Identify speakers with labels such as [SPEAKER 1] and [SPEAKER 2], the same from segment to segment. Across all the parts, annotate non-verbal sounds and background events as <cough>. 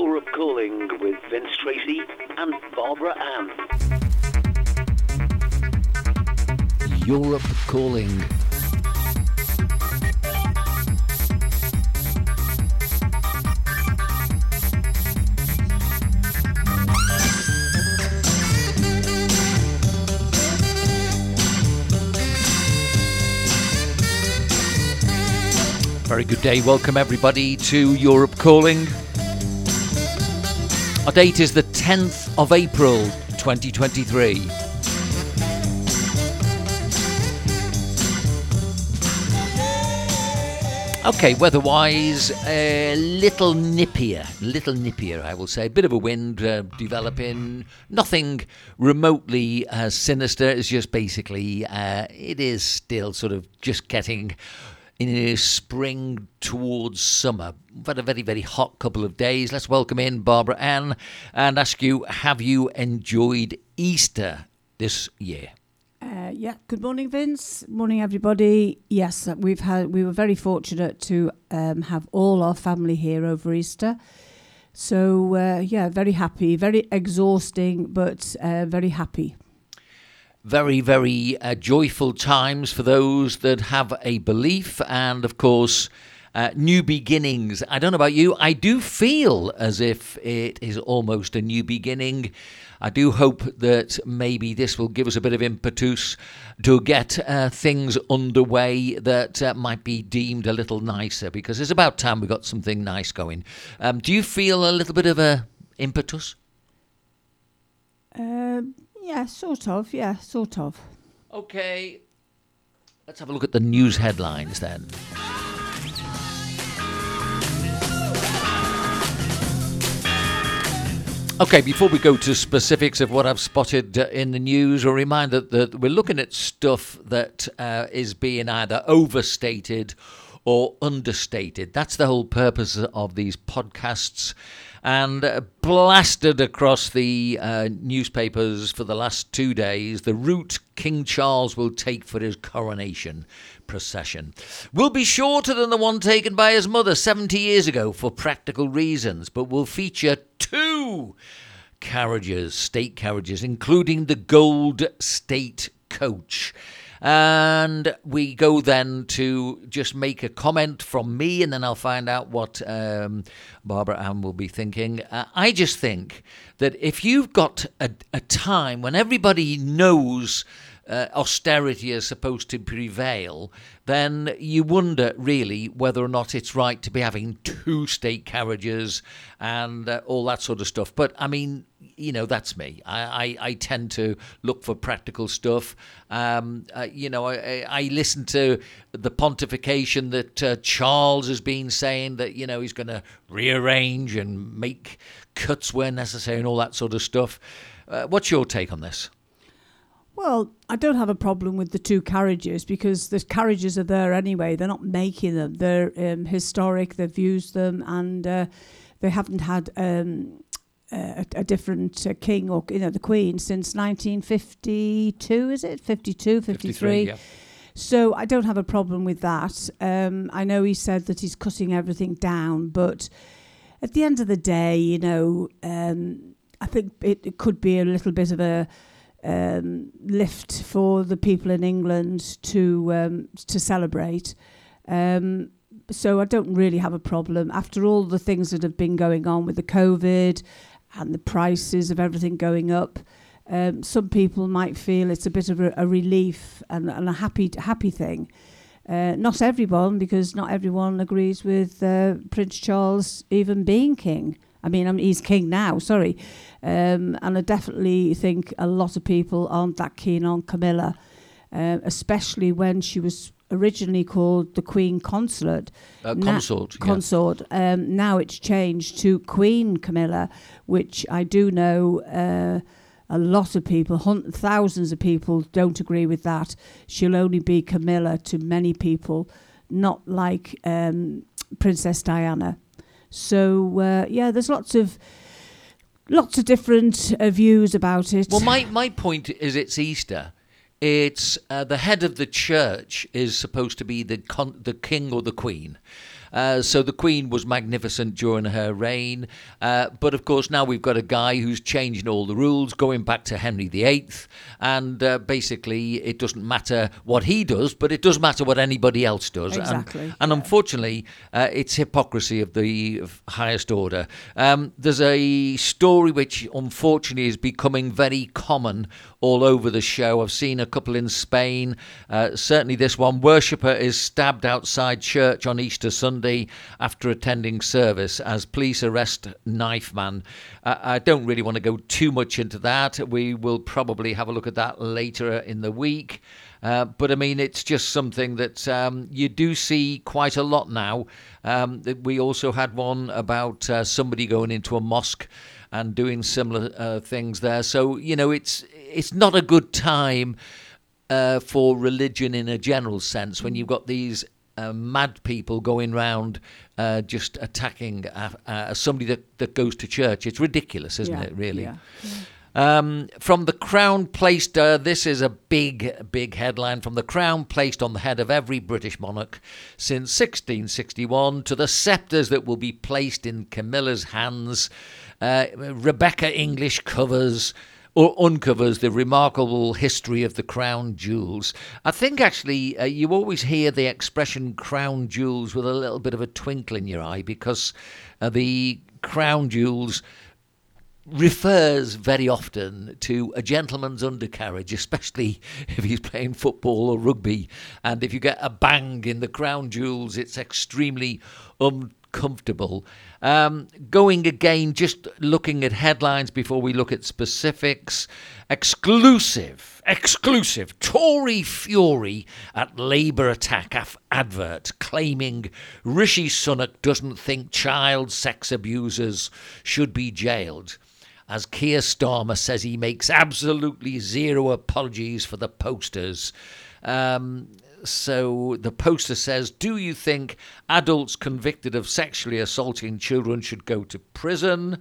[SPEAKER 1] Europe Calling with Vince Tracy and Barbara Anne.
[SPEAKER 2] Europe Calling. Very good day. Welcome everybody to Europe Calling. Our date is the 10th of April 2023. Okay, weather-wise, a little nippier, a little nippier, I will say. A bit of a wind uh, developing, nothing remotely uh, sinister. It's just basically, uh, it is still sort of just getting in the spring towards summer. We've had a very, very hot couple of days. Let's welcome in Barbara Anne and ask you, have you enjoyed Easter this year?
[SPEAKER 3] Uh, yeah. Good morning, Vince. Morning, everybody. Yes, uh, we've had. We were very fortunate to um, have all our family here over Easter. So uh, yeah, very happy. Very exhausting, but uh, very happy.
[SPEAKER 2] Very, very uh, joyful times for those that have a belief, and of course. Uh, new beginnings. I don't know about you. I do feel as if it is almost a new beginning. I do hope that maybe this will give us a bit of impetus to get uh, things underway that uh, might be deemed a little nicer because it's about time we got something nice going. Um, do you feel a little bit of a impetus?
[SPEAKER 3] Uh, yeah, sort of. Yeah, sort of.
[SPEAKER 2] Okay. Let's have a look at the news headlines then. Okay, before we go to specifics of what I've spotted uh, in the news, a reminder that we're looking at stuff that uh, is being either overstated or understated. That's the whole purpose of these podcasts. And blasted across the uh, newspapers for the last two days the route King Charles will take for his coronation procession will be shorter than the one taken by his mother 70 years ago for practical reasons, but will feature two carriages, state carriages, including the Gold State Coach. And we go then to just make a comment from me, and then I'll find out what um, Barbara Anne will be thinking. Uh, I just think that if you've got a, a time when everybody knows uh, austerity is supposed to prevail, then you wonder really whether or not it's right to be having two state carriages and uh, all that sort of stuff. But I mean, you know, that's me. I, I, I tend to look for practical stuff. Um, uh, you know, I, I listen to the pontification that uh, Charles has been saying that, you know, he's going to rearrange and make cuts where necessary and all that sort of stuff. Uh, what's your take on this?
[SPEAKER 3] Well, I don't have a problem with the two carriages because the carriages are there anyway. They're not making them. They're um, historic. They've used them, and uh, they haven't had um, a, a, different uh, king or you know the queen since 1952. Is it 52, 53? 53 yeah. So I don't have a problem with that. Um, I know he said that he's cutting everything down, but at the end of the day, you know, um, I think it, it could be a little bit of a um, lift for the people in England to um, to celebrate. Um, so I don't really have a problem after all the things that have been going on with the COVID and the prices of everything going up. Um, some people might feel it's a bit of a, a relief and, and, a happy happy thing. Uh, not everyone, because not everyone agrees with uh, Prince Charles even being king. I mean, I mean, he's king now, sorry. Um, and I definitely think a lot of people aren't that keen on Camilla, uh, especially when she was originally called the Queen Consort.
[SPEAKER 2] Uh, consort.
[SPEAKER 3] Na- consort. Um, now it's changed to Queen Camilla, which I do know uh, a lot of people, hun- thousands of people, don't agree with that. She'll only be Camilla to many people, not like um, Princess Diana. So uh, yeah, there's lots of lots of different uh, views about it.
[SPEAKER 2] Well, my my point is it's Easter. It's uh, the head of the church is supposed to be the con- the king or the queen. Uh, so the Queen was magnificent during her reign. Uh, but of course, now we've got a guy who's changing all the rules, going back to Henry VIII. And uh, basically, it doesn't matter what he does, but it does matter what anybody else does.
[SPEAKER 3] Exactly,
[SPEAKER 2] And, and unfortunately, uh, it's hypocrisy of the highest order. Um, there's a story which unfortunately is becoming very common all over the show. I've seen a couple in Spain. Uh, certainly, this one worshipper is stabbed outside church on Easter Sunday after attending service as police arrest knife man. Uh, I don't really want to go too much into that. We will probably have a look at that later in the week. Uh, but I mean, it's just something that um, you do see quite a lot now. Um, we also had one about uh, somebody going into a mosque and doing similar uh, things there. So you know, it's it's not a good time uh, for religion in a general sense when you've got these uh, mad people going round uh, just attacking uh, uh, somebody that, that goes to church. It's ridiculous, isn't
[SPEAKER 3] Yeah,
[SPEAKER 2] it? Really.
[SPEAKER 3] yeah.
[SPEAKER 2] Um, from the crown placed, uh, this is a big, big headline. From the crown placed on the head of every British monarch since 1661 to the sceptres that will be placed in Camilla's hands, uh, Rebecca English covers or uncovers the remarkable history of the crown jewels. I think actually uh, you always hear the expression crown jewels with a little bit of a twinkle in your eye because uh, the crown jewels refers very often to a gentleman's undercarriage, especially <laughs> if he's playing football or rugby. And if you get a bang in the crown jewels, it's extremely uncomfortable. Um, going again, just looking at headlines before we look at specifics. Exclusive, exclusive Tory fury at Labour attack af- advert claiming Rishi Sunak doesn't think child sex abusers should be jailed as Keir Starmer says he makes absolutely zero apologies for the posters. Um, so the poster says, Do you think adults convicted of sexually assaulting children should go to prison?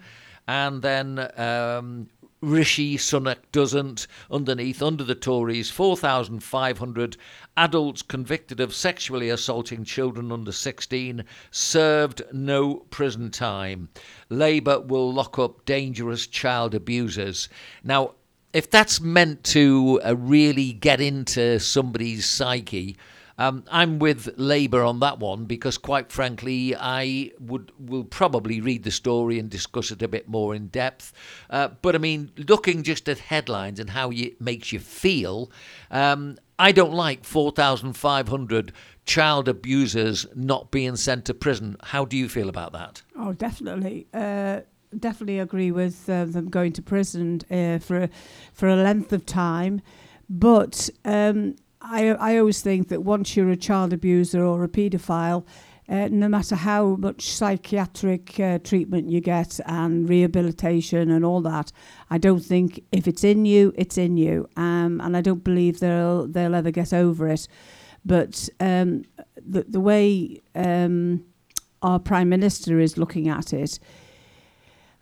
[SPEAKER 2] And then um, Rishi Sunak doesn't. Underneath, under the Tories, 4,500 adults convicted of sexually assaulting children under 16 served no prison time. Labour will lock up dangerous child abusers. Now, if that's meant to uh, really get into somebody's psyche, um, I'm with Labour on that one because, quite frankly, I would will probably read the story and discuss it a bit more in depth. Uh, but I mean, looking just at headlines and how it makes you feel, um, I don't like 4,500 child abusers not being sent to prison. How do you feel about that?
[SPEAKER 3] Oh, definitely. Uh, definitely agree with uh, them going to prison uh, for a, for a length of time. But um, I, I always think that once you're a child abuser or a paedophile, uh, no matter how much psychiatric uh, treatment you get and rehabilitation and all that, I don't think if it's in you, it's in you. Um, and I don't believe they'll they'll ever get over it. But um, the the way um, our prime minister is looking at it,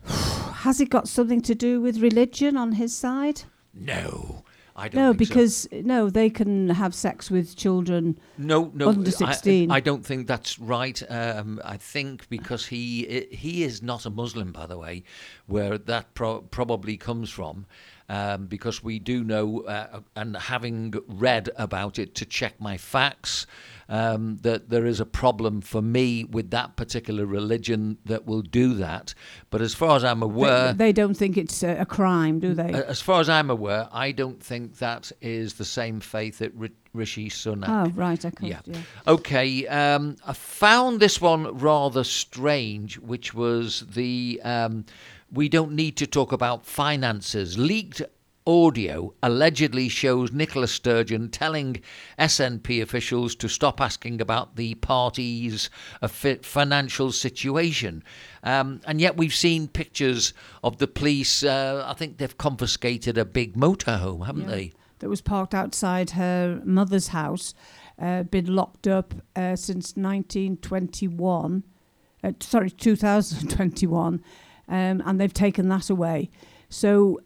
[SPEAKER 3] <sighs> has it got something to do with religion on his side?
[SPEAKER 2] No, I don't.
[SPEAKER 3] No,
[SPEAKER 2] think so.
[SPEAKER 3] because no, they can have sex with children.
[SPEAKER 2] No, no,
[SPEAKER 3] Under
[SPEAKER 2] I-
[SPEAKER 3] 16.
[SPEAKER 2] I, don't think that's right. Um, I think because he he is not a Muslim, by the way, where that pro- probably comes from. Um, because we do know, uh, and having read about it to check my facts, um, that there is a problem for me with that particular religion that will do that. But as far as I'm aware,
[SPEAKER 3] they, don't think it's a, a crime, do they?
[SPEAKER 2] as far as I'm aware, I don't think that is the same faith that Ri- Rishi Sunak
[SPEAKER 3] oh, right. I can't.
[SPEAKER 2] yeah.
[SPEAKER 3] Yeah.
[SPEAKER 2] Okay. Um, I found this one rather strange, which was the um, we don't need to talk about finances. Leaked audio allegedly shows Nicola Sturgeon telling SNP officials to stop asking about the party's financial situation. Um, and yet we've seen pictures of the police. Uh, I think they've confiscated a big motorhome, haven't
[SPEAKER 3] Yeah.
[SPEAKER 2] they?
[SPEAKER 3] That was parked outside her mother's house, uh, been locked up uh, since 1921. Uh, sorry, 2021, um, and they've taken that away. So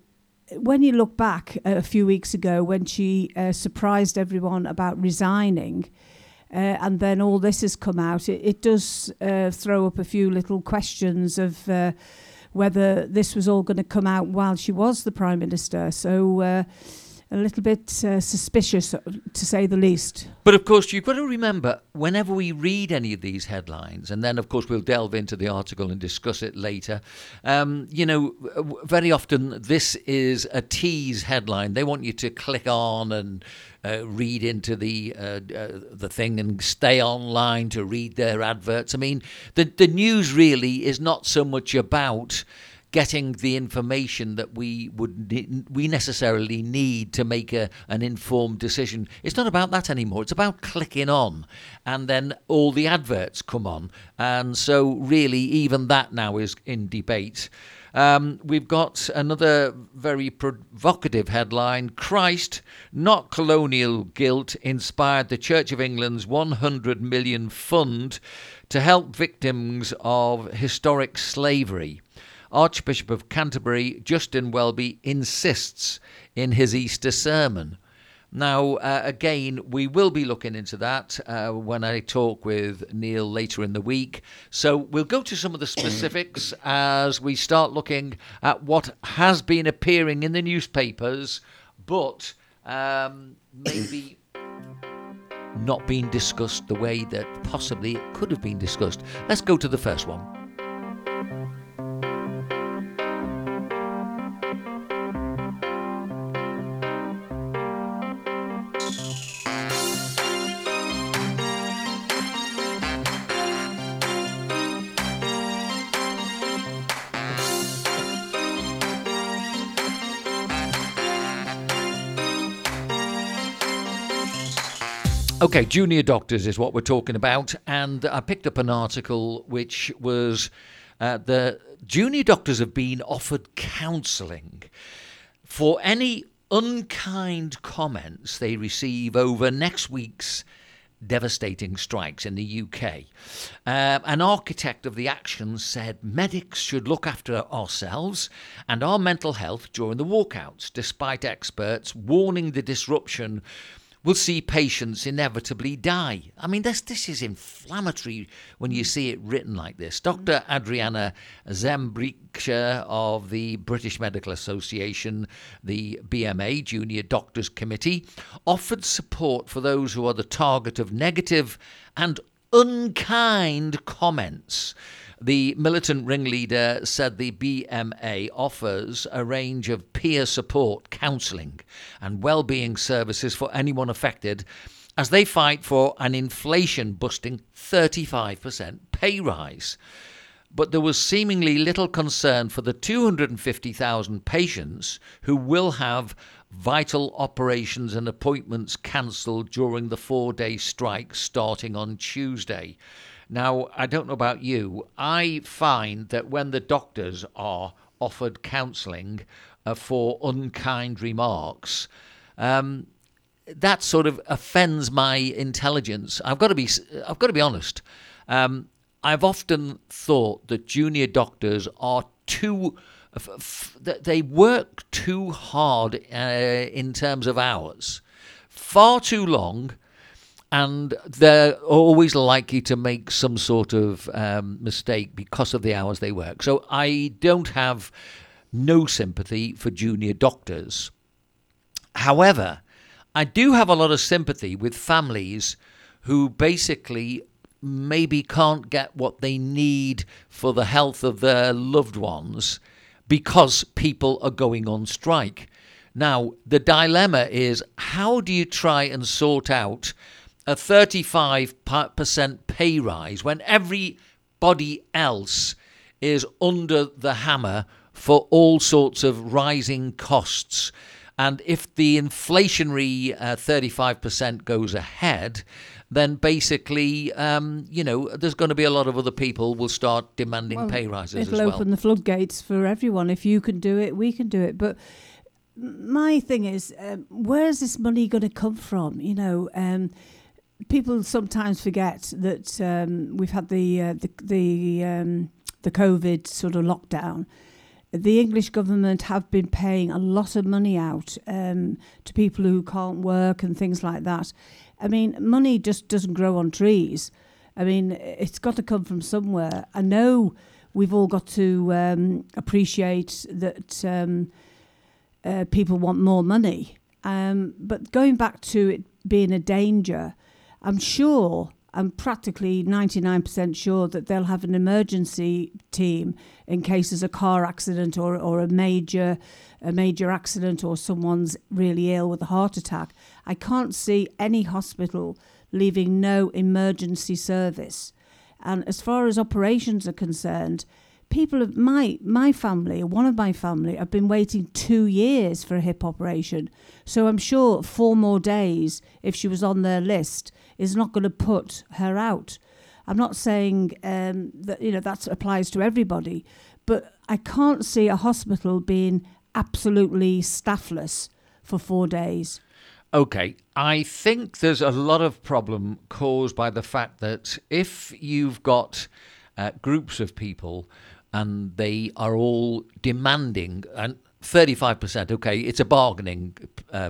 [SPEAKER 3] when you look back a few weeks ago when she uh, surprised everyone about resigning, uh, and then all this has come out, it, it does uh, throw up a few little questions of uh, whether this was all going to come out while she was the Prime Minister. So uh, a little bit uh, suspicious, uh, to say the least.
[SPEAKER 2] But of course, you've got to remember whenever we read any of these headlines, and then of course we'll delve into the article and discuss it later. Um, you know, very often this is a tease headline. They want you to click on and uh, read into the uh, uh, the thing and stay online to read their adverts. I mean, the the news really is not so much about getting the information that we would we necessarily need to make a, an informed decision. It's not about that anymore. It's about clicking on, and then all the adverts come on, and so really even that now is in debate. Um, we've got another very provocative headline Christ, not colonial guilt, inspired the Church of England's 100 million fund to help victims of historic slavery. Archbishop of Canterbury, Justin Welby, insists in his Easter sermon. Now, uh, again, we will be looking into that uh, when I talk with Neil later in the week. So we'll go to some of the <coughs> specifics as we start looking at what has been appearing in the newspapers, but um, maybe not being discussed the way that possibly it could have been discussed. Let's go to the first one. Okay, junior doctors is what we're talking about, and I picked up an article which was uh, the junior doctors have been offered counselling for any unkind comments they receive over next week's devastating strikes in the UK. Uh, an architect of the action said medics should look after ourselves and our mental health during the walkouts, despite experts warning the disruption will see patients inevitably die. I mean, this, this is inflammatory when you hmm. see it written like this. Dr. Hmm. Adriana Zembricher of the British Medical Association, the BMA, Junior Doctors Committee, offered support for those who are the target of negative and unkind comments the militant ringleader said the BMA offers a range of peer support, counselling, and well-being services for anyone affected as they fight for an inflation busting 35% pay rise. But there was seemingly little concern for the 250,000 patients who will have vital operations and appointments cancelled during the four day strike starting on Tuesday. Now, I don't know about you, I find that when the doctors are offered counselling uh, for unkind remarks, um, that sort of offends my intelligence. I've got to be, I've got to be honest. Um, I've often thought that junior doctors are too, they work too hard uh, in terms of hours, far too long and they're always likely to make some sort of um, mistake because of the hours they work. So I don't have no sympathy for junior doctors. However, I do have a lot of sympathy with families who basically maybe can't get what they need for the health of their loved ones because people are going on strike. Now, the dilemma is how do you try and sort out a 35% pay rise when everybody else is under the hammer for all sorts of rising costs. And if the inflationary uh, 35% goes ahead, then basically, um, you know, there's going to be a lot of other people will start demanding
[SPEAKER 3] well,
[SPEAKER 2] pay rises
[SPEAKER 3] it'll
[SPEAKER 2] well.
[SPEAKER 3] open the floodgates for everyone. If you can do it, we can do it. But my thing is, um, where's this money going to come from? You know, um, people sometimes forget that um, we've had the uh, the the, um, the COVID sort of lockdown. The English government have been paying a lot of money out um, to people who can't work and things like that. I mean, money just doesn't grow on trees. I mean, it's got to come from somewhere. I know we've all got to um, appreciate that um, uh, people want more money. Um, but going back to it being a danger, I'm sure, I'm practically 99% sure that they'll have an emergency team in case there's a car accident or, or a major a major accident or someone's really ill with a heart attack. I can't see any hospital leaving no emergency service. And as far as operations are concerned, people of my my family, one of my family, have been waiting two years for a hip operation. So I'm sure four more days, if she was on their list, is not going to put her out. I'm not saying um, that you know that applies to everybody, but I can't see a hospital being absolutely staffless for four days.
[SPEAKER 2] Okay, I think there's a lot of problem caused by the fact that if you've got uh, groups of people and they are all demanding and 35% okay it's a bargaining uh,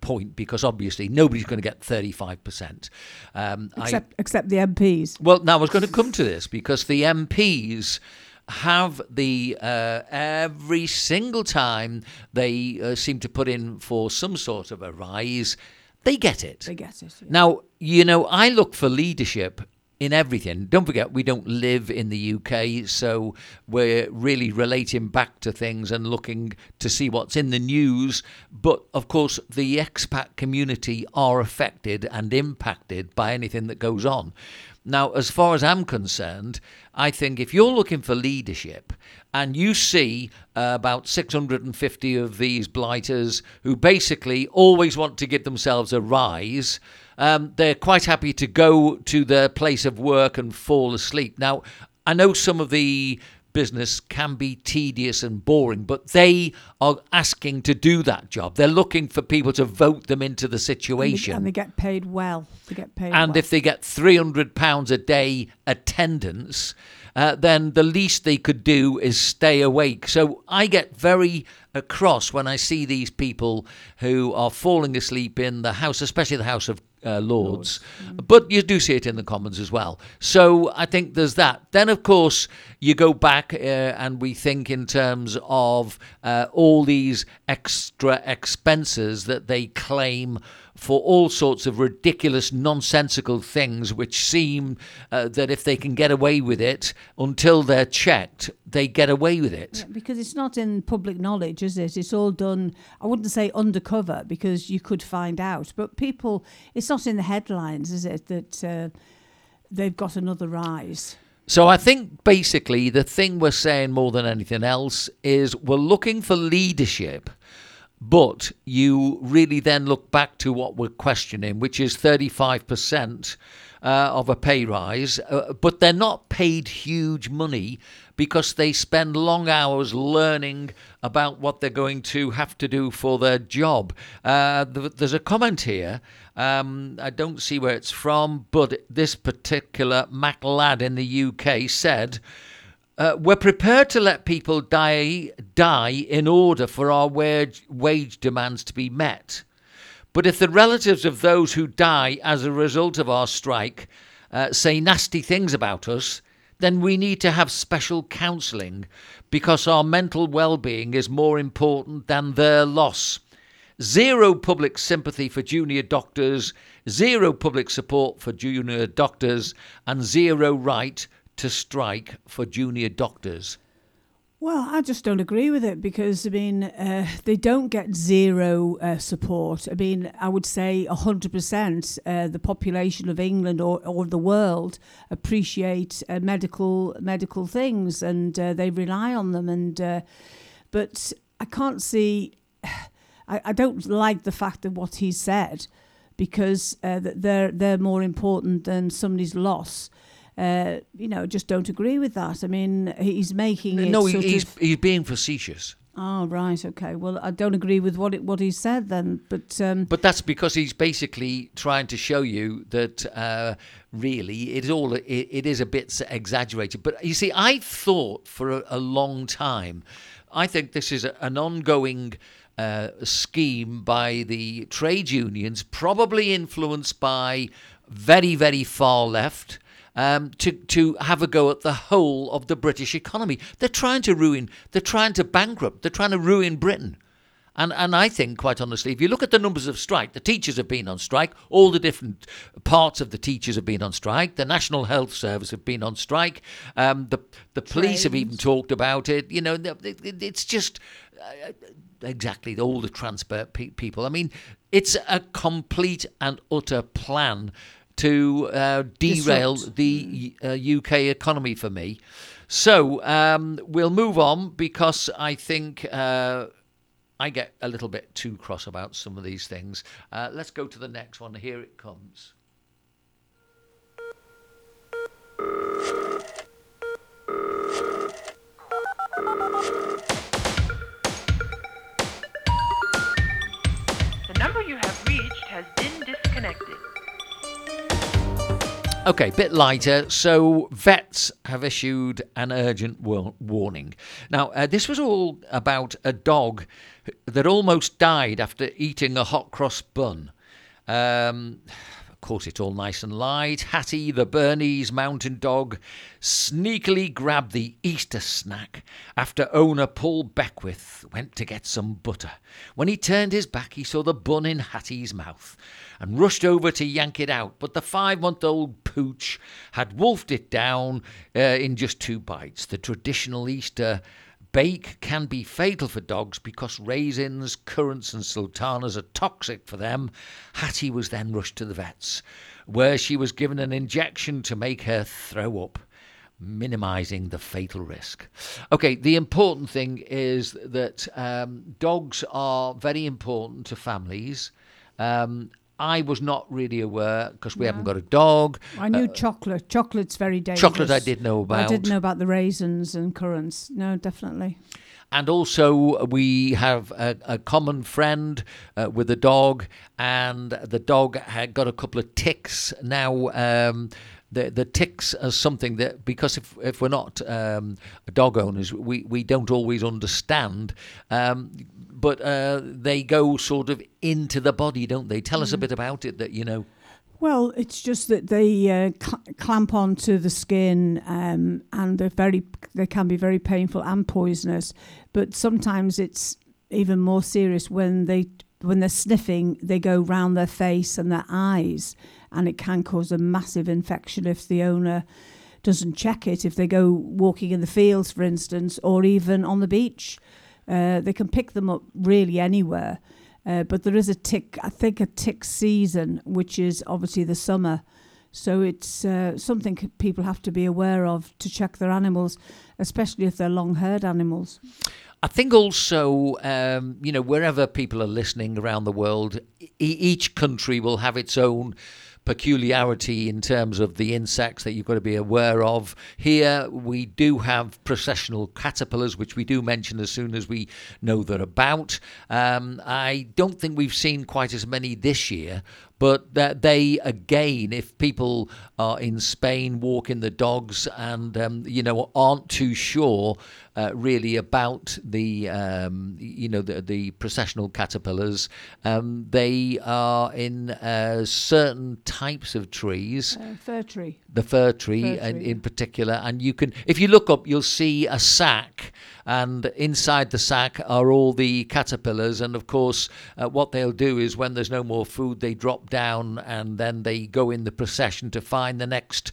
[SPEAKER 2] point because obviously nobody's going to get 35%
[SPEAKER 3] um, except, I, except the MPs
[SPEAKER 2] well now I was going to come to this because the MPs have the uh, every single time they uh, seem to put in for some sort of a rise, they get it.
[SPEAKER 3] They get it. Yeah.
[SPEAKER 2] Now, you know, I look for leadership in everything. Don't forget, we don't live in the UK, so we're really relating back to things and looking to see what's in the news. But of course, the expat community are affected and impacted by anything that goes on. Now, as far as I'm concerned, I think if you're looking for leadership and you see uh, about 650 of these blighters who basically always want to give themselves a rise, um, they're quite happy to go to their place of work and fall asleep. Now, I know some of the business can be tedious and boring, but they are asking to do that job. They're looking for people to vote them into the situation.
[SPEAKER 3] And they, get paid well. They get paid
[SPEAKER 2] And
[SPEAKER 3] well.
[SPEAKER 2] if they get £300 a day attendance, uh, then the least they could do is stay awake. So I get very across when I see these people who are falling asleep in the House, especially the House of uh, Lords, mm. but you do see it in the Commons as well. So I think there's that. Then, of course, you go back uh, and we think in terms of uh, all these extra expenses that they claim for all sorts of ridiculous, nonsensical things which seem uh, that if they can get away with it until they're checked, they get away with it.
[SPEAKER 3] Yeah, because it's not in public knowledge, is it? It's all done, I wouldn't say undercover because you could find out, but people, it's not in the headlines, is it, that uh, they've got another rise?
[SPEAKER 2] So I think basically the thing we're saying more than anything else is we're looking for leadership but you really then look back to what we're questioning, which is 35% uh, of a pay rise, uh, but they're not paid huge money because they spend long hours learning about what they're going to have to do for their job. Uh, there's a comment here. Um, I don't see where it's from, but this particular Mac lad in the UK said, uh, we're prepared to let people die die in order for our wage, wage demands to be met. But if the relatives of those who die as a result of our strike uh, say nasty things about us, then we need to have special counselling because our mental well being is more important than their loss. Zero public sympathy for junior doctors, zero public support for junior doctors, and zero right to strike for junior doctors?
[SPEAKER 3] Well, I just don't agree with it because I mean uh, they don't get zero uh, support. I mean, I would say hundred uh, percent the population of England or, or the world appreciate uh, medical medical things and uh, they rely on them. And uh, but I can't see. I, I don't like the fact of what he said because they're they're more important than somebody's loss uh, you know, just don't agree with that. I mean, he's making it.
[SPEAKER 2] No, he's of, he's being facetious.
[SPEAKER 3] Oh right, okay. Well, I don't agree with what it, what he said then, but um,
[SPEAKER 2] but that's because he's basically trying to show you that uh, really it is all it, it is a bit exaggerated. But you see, I thought for a, a long time, I think this is a, an ongoing uh, scheme by the trade unions, probably influenced by very, very far left. Um, to to have a go at the whole of the British economy, they're trying to ruin. They're trying to bankrupt. They're trying to ruin Britain. And and I think, quite honestly, if you look at the numbers of strike, the teachers have been on strike. All the different parts of the teachers have been on strike. The National Health Service have been on strike. Um, the the police have even talked about it. You know, it's just uh, exactly all the transport pe- people. I mean, it's a complete and utter plan to uh, derail Disrupt. the uh, UK economy for me. So um, we'll move on because I think. Uh, I get a little bit too cross about some of these things. Uh, let's go to the next one. Here it comes.
[SPEAKER 4] The number you have reached has been disconnected.
[SPEAKER 2] Okay, bit lighter. So, vets have issued an urgent warning. Now, uh, this was all about a dog that almost died after eating a hot cross bun. Um, course, it's all nice and light. Hattie, the Bernese mountain dog, sneakily grabbed the Easter snack after owner Paul Beckwith went to get some butter. When he turned his back, he saw the bun in Hattie's mouth and rushed over to yank it out. But the five month old pooch had wolfed it down uh, in just two bites. The traditional Easter Bake can be fatal for dogs because raisins, currants, and sultanas are toxic for them. Hattie was then rushed to the vet's, where she was given an injection to make her throw up minimizing the fatal risk. Okay, the important thing is that um, dogs are very important to families. Um, I was not really aware because we haven't got a dog.
[SPEAKER 3] I knew uh, chocolate. Chocolate's very dangerous.
[SPEAKER 2] Chocolate I did know about.
[SPEAKER 3] I didn't know about the raisins and currants. No, definitely.
[SPEAKER 2] And also, we have a, a common friend uh, with a dog, and the dog had got a couple of ticks. Now, um, the the ticks are something that because if if we're not um, dog owners, we we don't always understand. Um, but uh, they go sort of into the body, don't they? Tell mm. us a mm. bit about it. That you know.
[SPEAKER 3] Well, it's just that they uh, cl- clamp onto the skin, um, and they're very they can be very painful and poisonous. But sometimes it's even more serious when they when they're sniffing, they go round their face and their eyes, and it can cause a massive infection if the owner doesn't check it. If they go walking in the fields, for instance, or even on the beach. Uh, they can pick them up really anywhere. Uh, but there is a tick, I think, a tick season, which is obviously the summer. So it's uh, something people have to be aware of to check their animals, especially if they're long haired animals.
[SPEAKER 2] I think also, um, you know, wherever people are listening around the world, e- each country will have its own peculiarity in terms of the insects that you've got to be aware of. Here we do have processional caterpillars, which we do mention as soon as we know they're about. Um, I don't think we've seen quite as many this year, but that they again, if people are in Spain walking the dogs and um, you know aren't too sure uh, really about the um, you know the, the processional caterpillars, um, they are in uh, certain types of trees.
[SPEAKER 3] Uh, fir tree.
[SPEAKER 2] The fir tree, fir tree. in particular, and you can if you look up, you'll see a sack and inside the sack are all the caterpillars. And of course, uh, what they'll do is when there's no more food, they drop down and then they go in the procession to find the next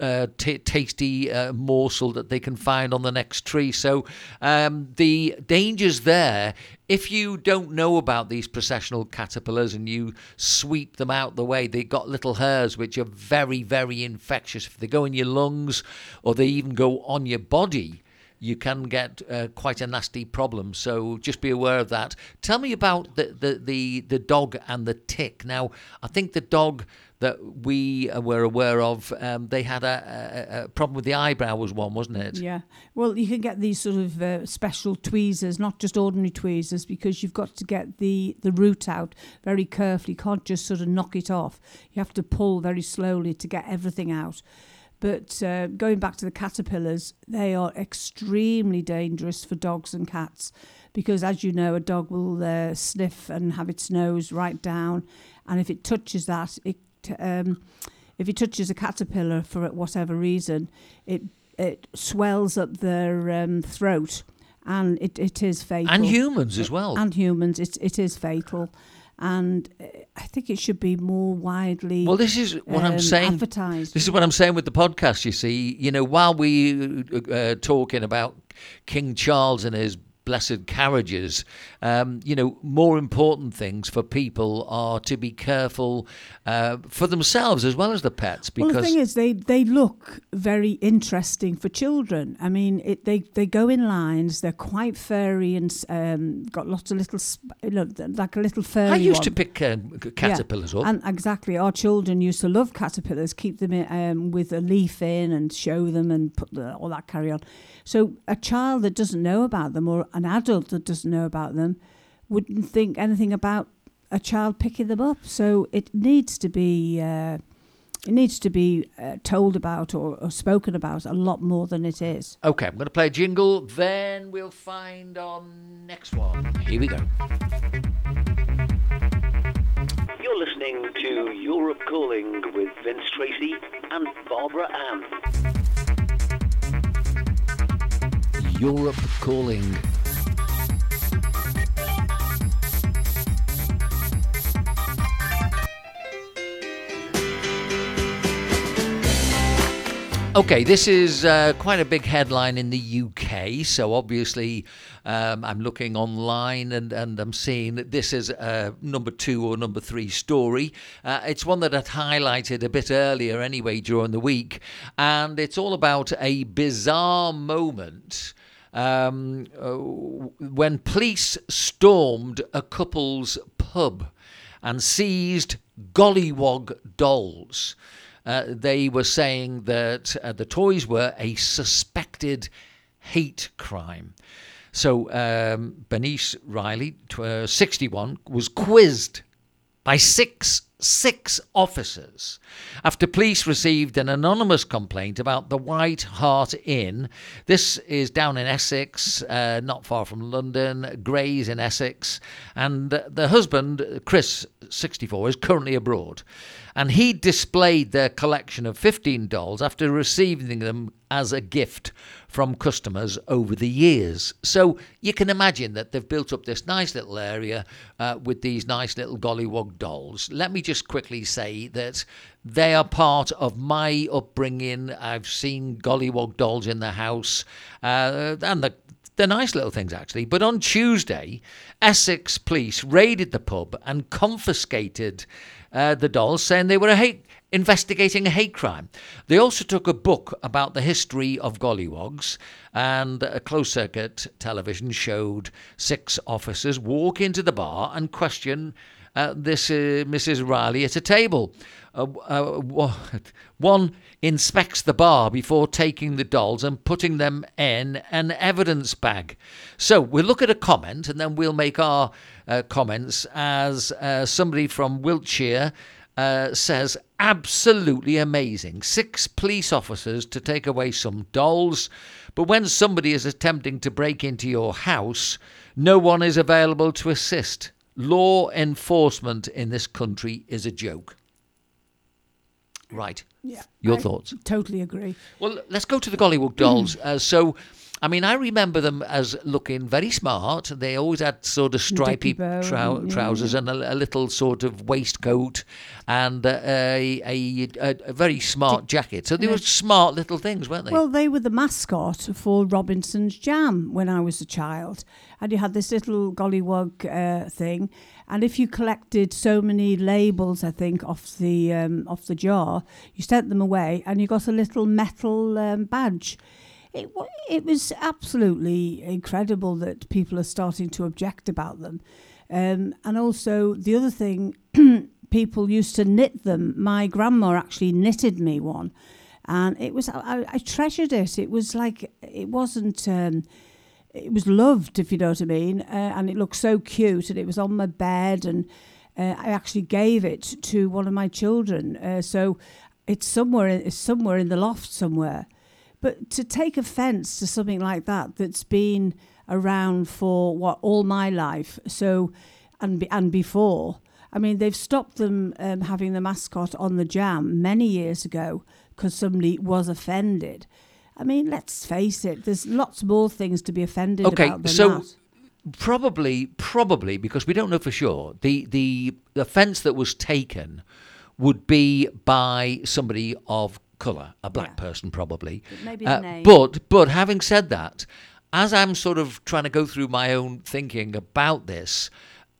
[SPEAKER 2] uh, t- tasty uh, morsel that they can find on the next tree. So um, the dangers there, if you don't know about these processional caterpillars and you sweep them out the way, they've got little hairs which are very, very infectious. If they go in your lungs or they even go on your body, you can get uh, quite a nasty problem. So just be aware of that. Tell me about the, the, the, the dog and the tick. Now, I think the dog that we were aware of, um, they had a, a, a, problem with the eyebrow was one, wasn't it?
[SPEAKER 3] Yeah. Well, you can get these sort of uh, special tweezers, not just ordinary tweezers, because you've got to get the, the root out very carefully. You can't just sort of knock it off. You have to pull very slowly to get everything out. But uh, going back to the caterpillars, they are extremely dangerous for dogs and cats. because, as you know, a dog will uh, sniff and have its nose right down, and if it touches that, it um, if he touches a caterpillar for whatever reason, it it swells up their um, throat, and it, it is fatal.
[SPEAKER 2] And humans as well.
[SPEAKER 3] And humans, it it is fatal, and uh, I think it should be more widely.
[SPEAKER 2] Well, this is what I'm
[SPEAKER 3] um,
[SPEAKER 2] saying.
[SPEAKER 3] Advertised.
[SPEAKER 2] This is what I'm saying with the podcast. You see, you know, while we uh, talking about King Charles and his blessed carriages, um, you know, more important things for people are to be careful uh, for themselves as well as the pets. Because
[SPEAKER 3] well, the thing is, they, they look very interesting for children. I mean, it, they they go in lines. They're quite furry and um, got lots of little, sp- like a little furry.
[SPEAKER 2] I used
[SPEAKER 3] one.
[SPEAKER 2] to pick uh, caterpillars
[SPEAKER 3] yeah.
[SPEAKER 2] up.
[SPEAKER 3] And exactly, our children used to love caterpillars. Keep them in, um, with a leaf in and show them and put the, all that carry on. So a child that doesn't know about them or an adult that doesn't know about them wouldn't think anything about a child picking them up. So it needs to be uh, it needs to be uh, told about or, or spoken about a lot more than it is.
[SPEAKER 2] Okay, I'm going to play a jingle, then we'll find our next one. Here we go.
[SPEAKER 1] You're listening to Europe Calling with Vince Tracy and Barbara Anne.
[SPEAKER 2] Europe calling. Okay, this is uh, quite a big headline in the UK. So obviously, um, I'm looking online and, and I'm seeing that this is a number two or number three story. Uh, it's one that I'd highlighted a bit earlier anyway during the week, and it's all about a bizarre moment. Um, uh, when police stormed a couple's pub and seized golliwog dolls. Uh, they were saying that uh, the toys were a suspected hate crime. So um, Bernice Riley, uh, 61, was quizzed by six six officers after police received an anonymous complaint about the White Hart Inn. This is down in Essex, uh, not far from London, Grays in Essex, and the husband, Chris, 64, is currently abroad. And he displayed their collection of 15 dolls after receiving them as a gift from customers over the years. So you can imagine that they've built up this nice little area uh, with these nice little golliwog dolls. Let me just quickly say that they are part of my upbringing. I've seen golliwog dolls in the house, uh, and the they're nice little things, actually. But on Tuesday, Essex police raided the pub and confiscated uh, the dolls, saying they were a hate, investigating a hate crime. They also took a book about the history of golliwogs, and a closed circuit television showed six officers walk into the bar and question uh, this uh, Mrs. Riley at a table. Uh, uh, <laughs> one inspects the bar before taking the dolls and putting them in an evidence bag. So we'll look at a comment and then we'll make our uh, comments as somebody from Wiltshire. Uh, says absolutely amazing. Six police officers to take away some dolls, but when somebody is attempting to break into your house, no one is available to assist. Law enforcement in this country is a joke. Right.
[SPEAKER 3] Yeah.
[SPEAKER 2] Your
[SPEAKER 3] I
[SPEAKER 2] thoughts?
[SPEAKER 3] Totally agree.
[SPEAKER 2] Well, let's go to the Golliwog dolls. <clears throat> uh, so, I mean, I remember them as looking very smart. They always had sort of stripy trou-
[SPEAKER 3] yeah,
[SPEAKER 2] trousers and a, a little sort of waistcoat and uh, a, a, a, a very smart jacket. So they were smart little things, weren't they?
[SPEAKER 3] Well, they were the mascot for Robinson's Jam when I was a child. And you had this little golliwog uh, thing. And if you collected so many labels, I think, off the um, off the jar, you sent them away and you got a little metal um, badge. It, it was absolutely incredible that people are starting to object about them. Um, and also, the other thing, <clears throat> people used to knit them. My grandma actually knitted me one and it was I, I treasured it. It was like it wasn't. Um, it was loved, if you know what I mean, uh, and it looked so cute, and it was on my bed, and uh, I actually gave it to one of my children. Uh, so it's somewhere, it's somewhere in the loft somewhere. But to take offence to something like that, that's been around for what all my life. So, and be, and before. I mean, they've stopped them um, having the mascot on the jam many years ago because somebody was offended. I mean, let's face it. There's lots more things to be offended
[SPEAKER 2] Okay,
[SPEAKER 3] about than
[SPEAKER 2] so
[SPEAKER 3] that.
[SPEAKER 2] probably, probably because we don't know for sure. The the offence that was taken would be by somebody of colour, a black
[SPEAKER 3] Yeah.
[SPEAKER 2] person probably.
[SPEAKER 3] But maybe
[SPEAKER 2] Uh,
[SPEAKER 3] name.
[SPEAKER 2] but but having said that, as I'm sort of trying to go through my own thinking about this.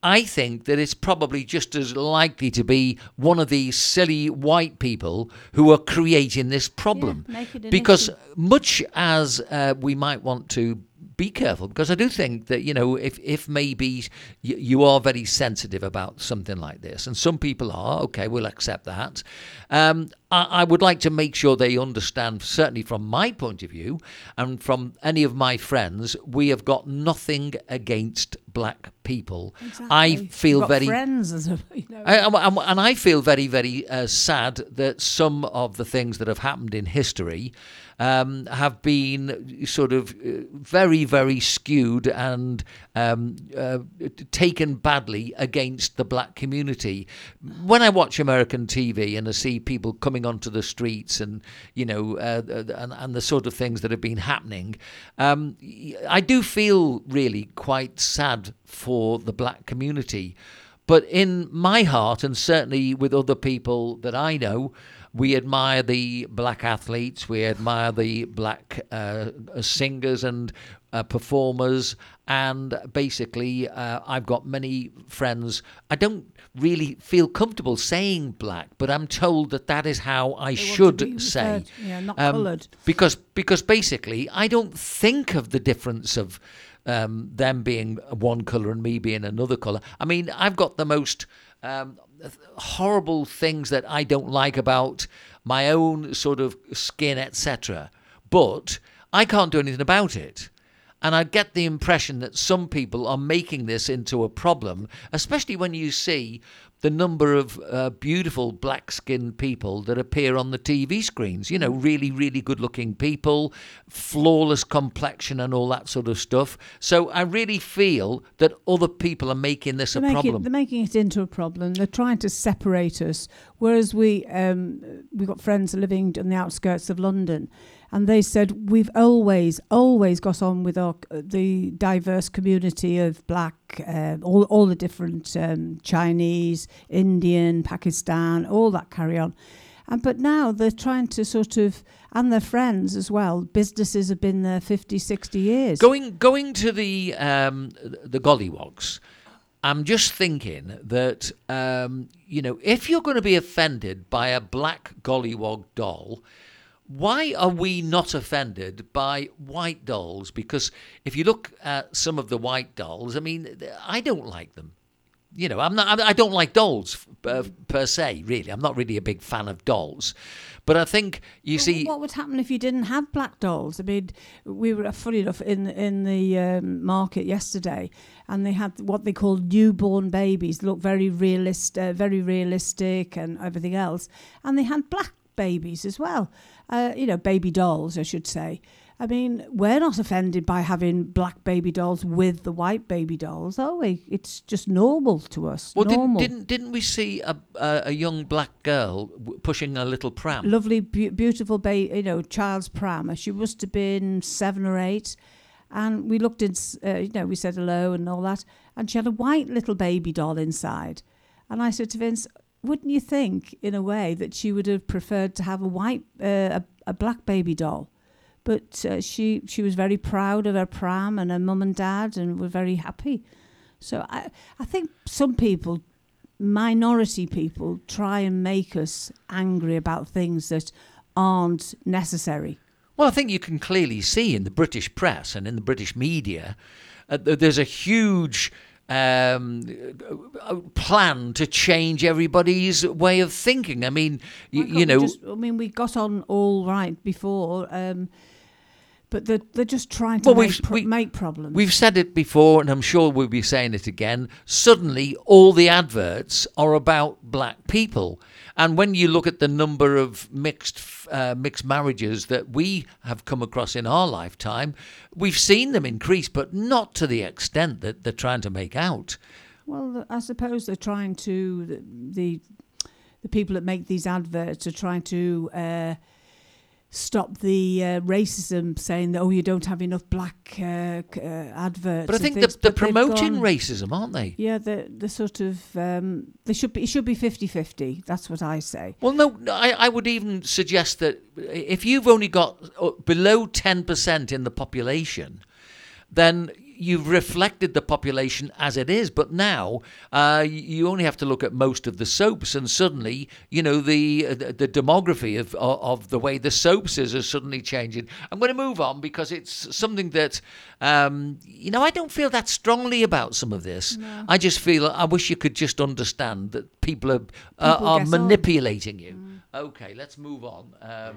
[SPEAKER 2] I think that it's probably just as likely to be one of these silly white people who are creating this problem.
[SPEAKER 3] an
[SPEAKER 2] because
[SPEAKER 3] issue.
[SPEAKER 2] much as uh, we might want to be careful, because I do think that you know if if maybe you, you are very sensitive about something like this, and some people are, okay, we'll accept that. Um, I, I would like to make sure they understand, certainly from my point of view, and from any of my friends, we have got nothing against black people.
[SPEAKER 3] Exactly.
[SPEAKER 2] I
[SPEAKER 3] feel
[SPEAKER 2] very
[SPEAKER 3] friends as a, you know.
[SPEAKER 2] I, and- and, and I feel very, very uh, sad that some of the things that have happened in history um, have been sort of uh, very, very skewed and um, uh, taken badly against the black community. When I watch American TV and I see people coming onto the streets and you know uh, uh, and, and the sort of things that have been happening, um, I do feel really quite sad for the black community. But in my heart, and certainly with other people that I know, we admire the black athletes, we admire the black uh, singers and uh, performers, and basically, uh, I've got many friends. I don't really feel comfortable saying black, but I'm told that that is how I
[SPEAKER 3] They
[SPEAKER 2] should say.
[SPEAKER 3] yeah, not
[SPEAKER 2] Um,
[SPEAKER 3] coloured.
[SPEAKER 2] because because basically I don't think of the difference of um, them being one color and me being another color. I mean, I've got the most um, horrible things that I don't like about my own sort of skin, etc. But I can't do anything about it. And I get the impression that some people are making this into a problem, especially when you see the number of uh, beautiful black skinned people that appear on the TV screens. You know, really, really good looking people, flawless complexion, and all that sort of stuff. So I really feel that other people are making this
[SPEAKER 3] They're
[SPEAKER 2] a
[SPEAKER 3] making,
[SPEAKER 2] problem.
[SPEAKER 3] they're making it into a problem. They're trying to separate us. Whereas we um, we've got friends living on the outskirts of London, and they said we've always always got on with our the diverse community of black, uh, all all the different um, Chinese, Indian, Pakistan, all that carry on. And but now they're trying to sort of, and their friends as well. Businesses have been there 50, 60 years.
[SPEAKER 2] Going going to the um, the golliwogs, I'm just thinking that um, you know if you're going to be offended by a black golliwog doll, why are we not offended by white dolls? Because if you look at some of the white dolls, I mean, I don't like them. You know, I'm not. I don't like dolls uh, per se. Really, I'm not really a big fan of dolls. But I think you
[SPEAKER 3] Well,
[SPEAKER 2] see.
[SPEAKER 3] what would happen if you didn't have black dolls? I mean, we were funny enough in in the um, market yesterday, and they had what they call newborn babies, look very realist, uh, very realistic, and everything else. And they had black babies as well. Uh, you know, baby dolls, I should say. I mean, we're not offended by having black baby dolls with the white baby dolls, are we? It's just normal to us.
[SPEAKER 2] Well, didn't, didn't didn't we see a a, a young black girl w- pushing a little pram?
[SPEAKER 3] lovely, be- beautiful, ba- you know, child's pram. She must have been seven or eight, and we looked in, uh, you know, we said hello and all that, and she had a white little baby doll inside, and I said to Vince, "Wouldn't you think, in a way, that she would have preferred to have a white, uh, a, a black baby doll?" But uh, she she was very proud of her pram and her mum and dad, and were very happy. So I I think some people minority people try and make us angry about things that aren't necessary.
[SPEAKER 2] Well, I think you can clearly see in the British press and in the British media, uh, th- there's a huge um, plan to change everybody's way of thinking. I mean, y- you know,
[SPEAKER 3] just- I mean, we got on all right before, um, but they're, they're just trying to
[SPEAKER 2] Well,
[SPEAKER 3] make, pro-
[SPEAKER 2] we-
[SPEAKER 3] make problems.
[SPEAKER 2] We've said it before, and I'm sure we'll be saying it again. Suddenly, all the adverts are about black people. And when you look at the number of mixed uh, mixed marriages that we have come across in our lifetime, we've seen them increase, but not to the extent that they're trying to make out.
[SPEAKER 3] Well, I suppose they're trying to the the, the people that make these adverts are trying to uh, stop the uh, racism, saying that oh you don't have enough black uh, uh, adverts.
[SPEAKER 2] But I think
[SPEAKER 3] things,
[SPEAKER 2] they're, they're promoting
[SPEAKER 3] gone-
[SPEAKER 2] racism, aren't they?
[SPEAKER 3] Yeah, the the sort of um, they should be it should be 50-50. That's what I say.
[SPEAKER 2] Well, no, no, I, I would even suggest that if you've only got uh, below 10% in the population, then you've reflected the population as it is. But now uh, you only have to look at most of the soaps, and suddenly, you know, the uh, the demography of, of of the way the soaps is is suddenly changing. I'm going to move on because it's something that, um, you know, I don't feel that strongly about some of this. I just feel I wish you could just understand that people are uh, are
[SPEAKER 3] get on.
[SPEAKER 2] manipulating you. Okay, let's move on. Um,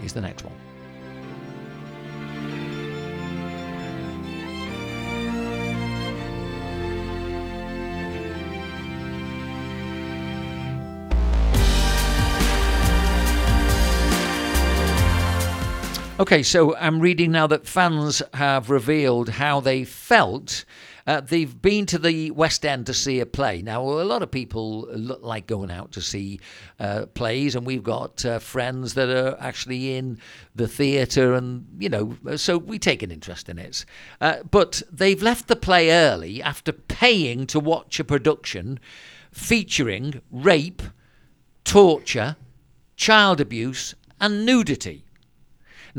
[SPEAKER 2] here's the next one. Okay, so I'm reading now that fans have revealed how they felt. Uh, they've been to the West End to see a play. Now, a lot of people look like going out to see uh, plays, and we've got uh, friends that are actually in the theatre, and you know, so we take an interest in it. Uh, but they've left the play early after paying to watch a production featuring rape, torture, child abuse, and nudity.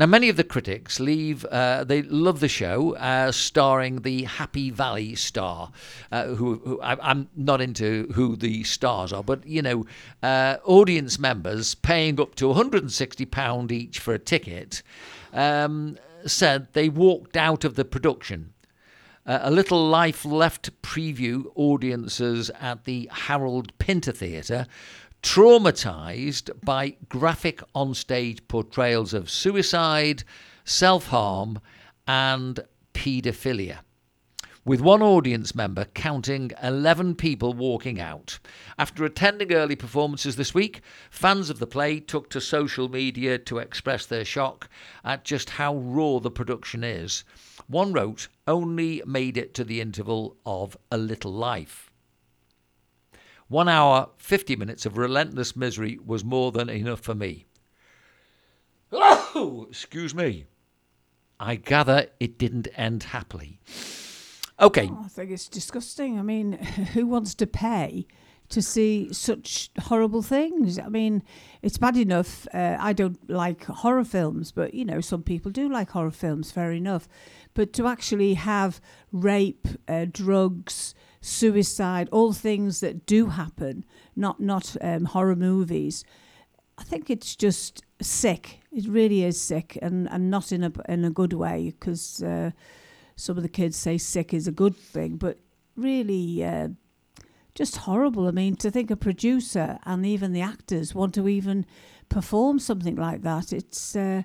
[SPEAKER 2] Now, many of the critics leave. Uh, they love the show, uh, starring the Happy Valley star, uh, who, who I, I'm not into who the stars are, but you know, uh, audience members paying up to 160 pound each for a ticket um, said they walked out of the production. Uh, a little life left preview audiences at the Harold Pinter Theatre, traumatized by graphic onstage portrayals of suicide, self harm, and paedophilia. With one audience member counting 11 people walking out. After attending early performances this week, fans of the play took to social media to express their shock at just how raw the production is. One wrote, only made it to the interval of A Little Life. One hour, 50 minutes of relentless misery was more than enough for me. Oh, excuse me. I gather it didn't end happily. Okay,
[SPEAKER 3] Oh, I think it's disgusting. I mean, <laughs> who wants to pay to see such horrible things? I mean, it's bad enough. Uh, I don't like horror films, but you know, some people do like horror films. Fair enough. But to actually have rape, uh, drugs, suicide, all things that do happen, not not um, horror movies. I think it's just sick. It really is sick, and, and not in a in a good way because. Uh, some of the kids say sick is a good thing, but really uh, just horrible. I mean, to think a producer and even the actors want to even perform something like that, it's uh,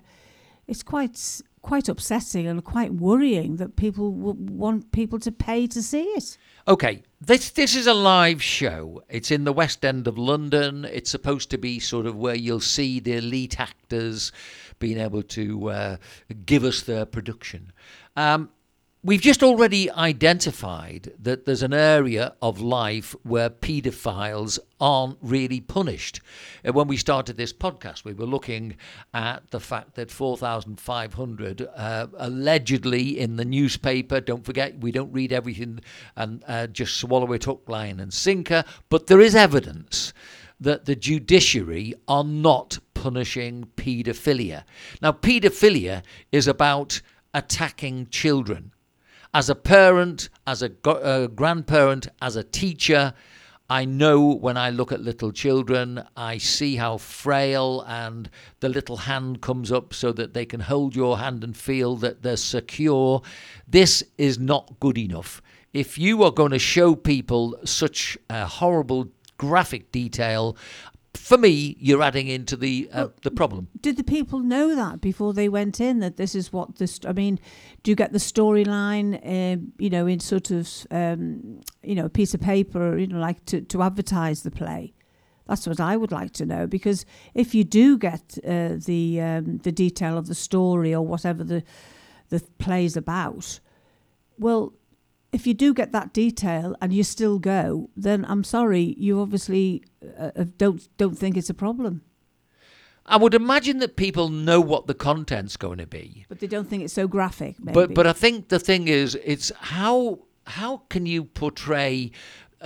[SPEAKER 3] it's quite quite upsetting and quite worrying that people want people to pay to see it.
[SPEAKER 2] Okay, this this is a live show. It's in the West End of London. It's supposed to be sort of where you'll see the elite actors being able to uh, give us their production. Um, we've just already identified that there's an area of life where paedophiles aren't really punished. When we started this podcast, we were looking at the fact that 4,500 uh, allegedly in the newspaper. Don't forget, we don't read everything and uh, just swallow it hook, line, and sinker. But there is evidence that the judiciary are not punishing paedophilia. Now, paedophilia is about attacking children. As a parent, as a uh, grandparent, as a teacher, I know when I look at little children, I see how frail and the little hand comes up so that they can hold your hand and feel that they're secure. This is not good enough. If you are going to show people such uh, horrible graphic detail, for me, you're adding into the uh, the problem.
[SPEAKER 3] Did the people know that before they went in that this is what this? I mean, do you get the storyline? Um, you know, in sort of um, you know a piece of paper, you know, like to to advertise the play. That's what I would like to know because if you do get uh, the um, the detail of the story or whatever the the play's about, well, if you do get that detail and you still go, then I'm sorry, you obviously uh, uh, don't don't think it's a problem,
[SPEAKER 2] I would imagine that people know what the content's going to be.
[SPEAKER 3] but they don't think it's so graphic. Maybe.
[SPEAKER 2] But but I think the thing is, it's how how can you portray.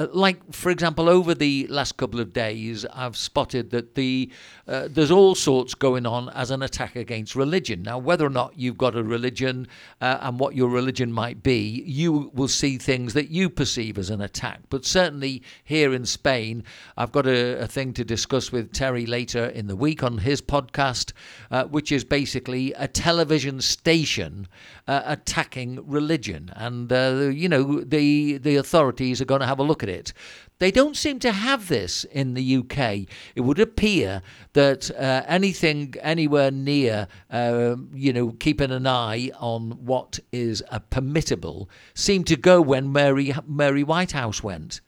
[SPEAKER 2] Uh, like for example, over the last couple of days, I've spotted that the uh, there's all sorts going on as an attack against religion. Now, whether or not you've got a religion uh, and what your religion might be, you will see things that you perceive as an attack. But certainly here in Spain, I've got a, a thing to discuss with Terry later in the week on his podcast, uh, which is basically a television station uh, attacking religion, and you know the the authorities are going to have a look at it. They don't seem to have this in the UK. It would appear that uh, anything anywhere near, uh, you know, keeping an eye on what is uh, permittable seemed to go when Mary Mary Whitehouse went.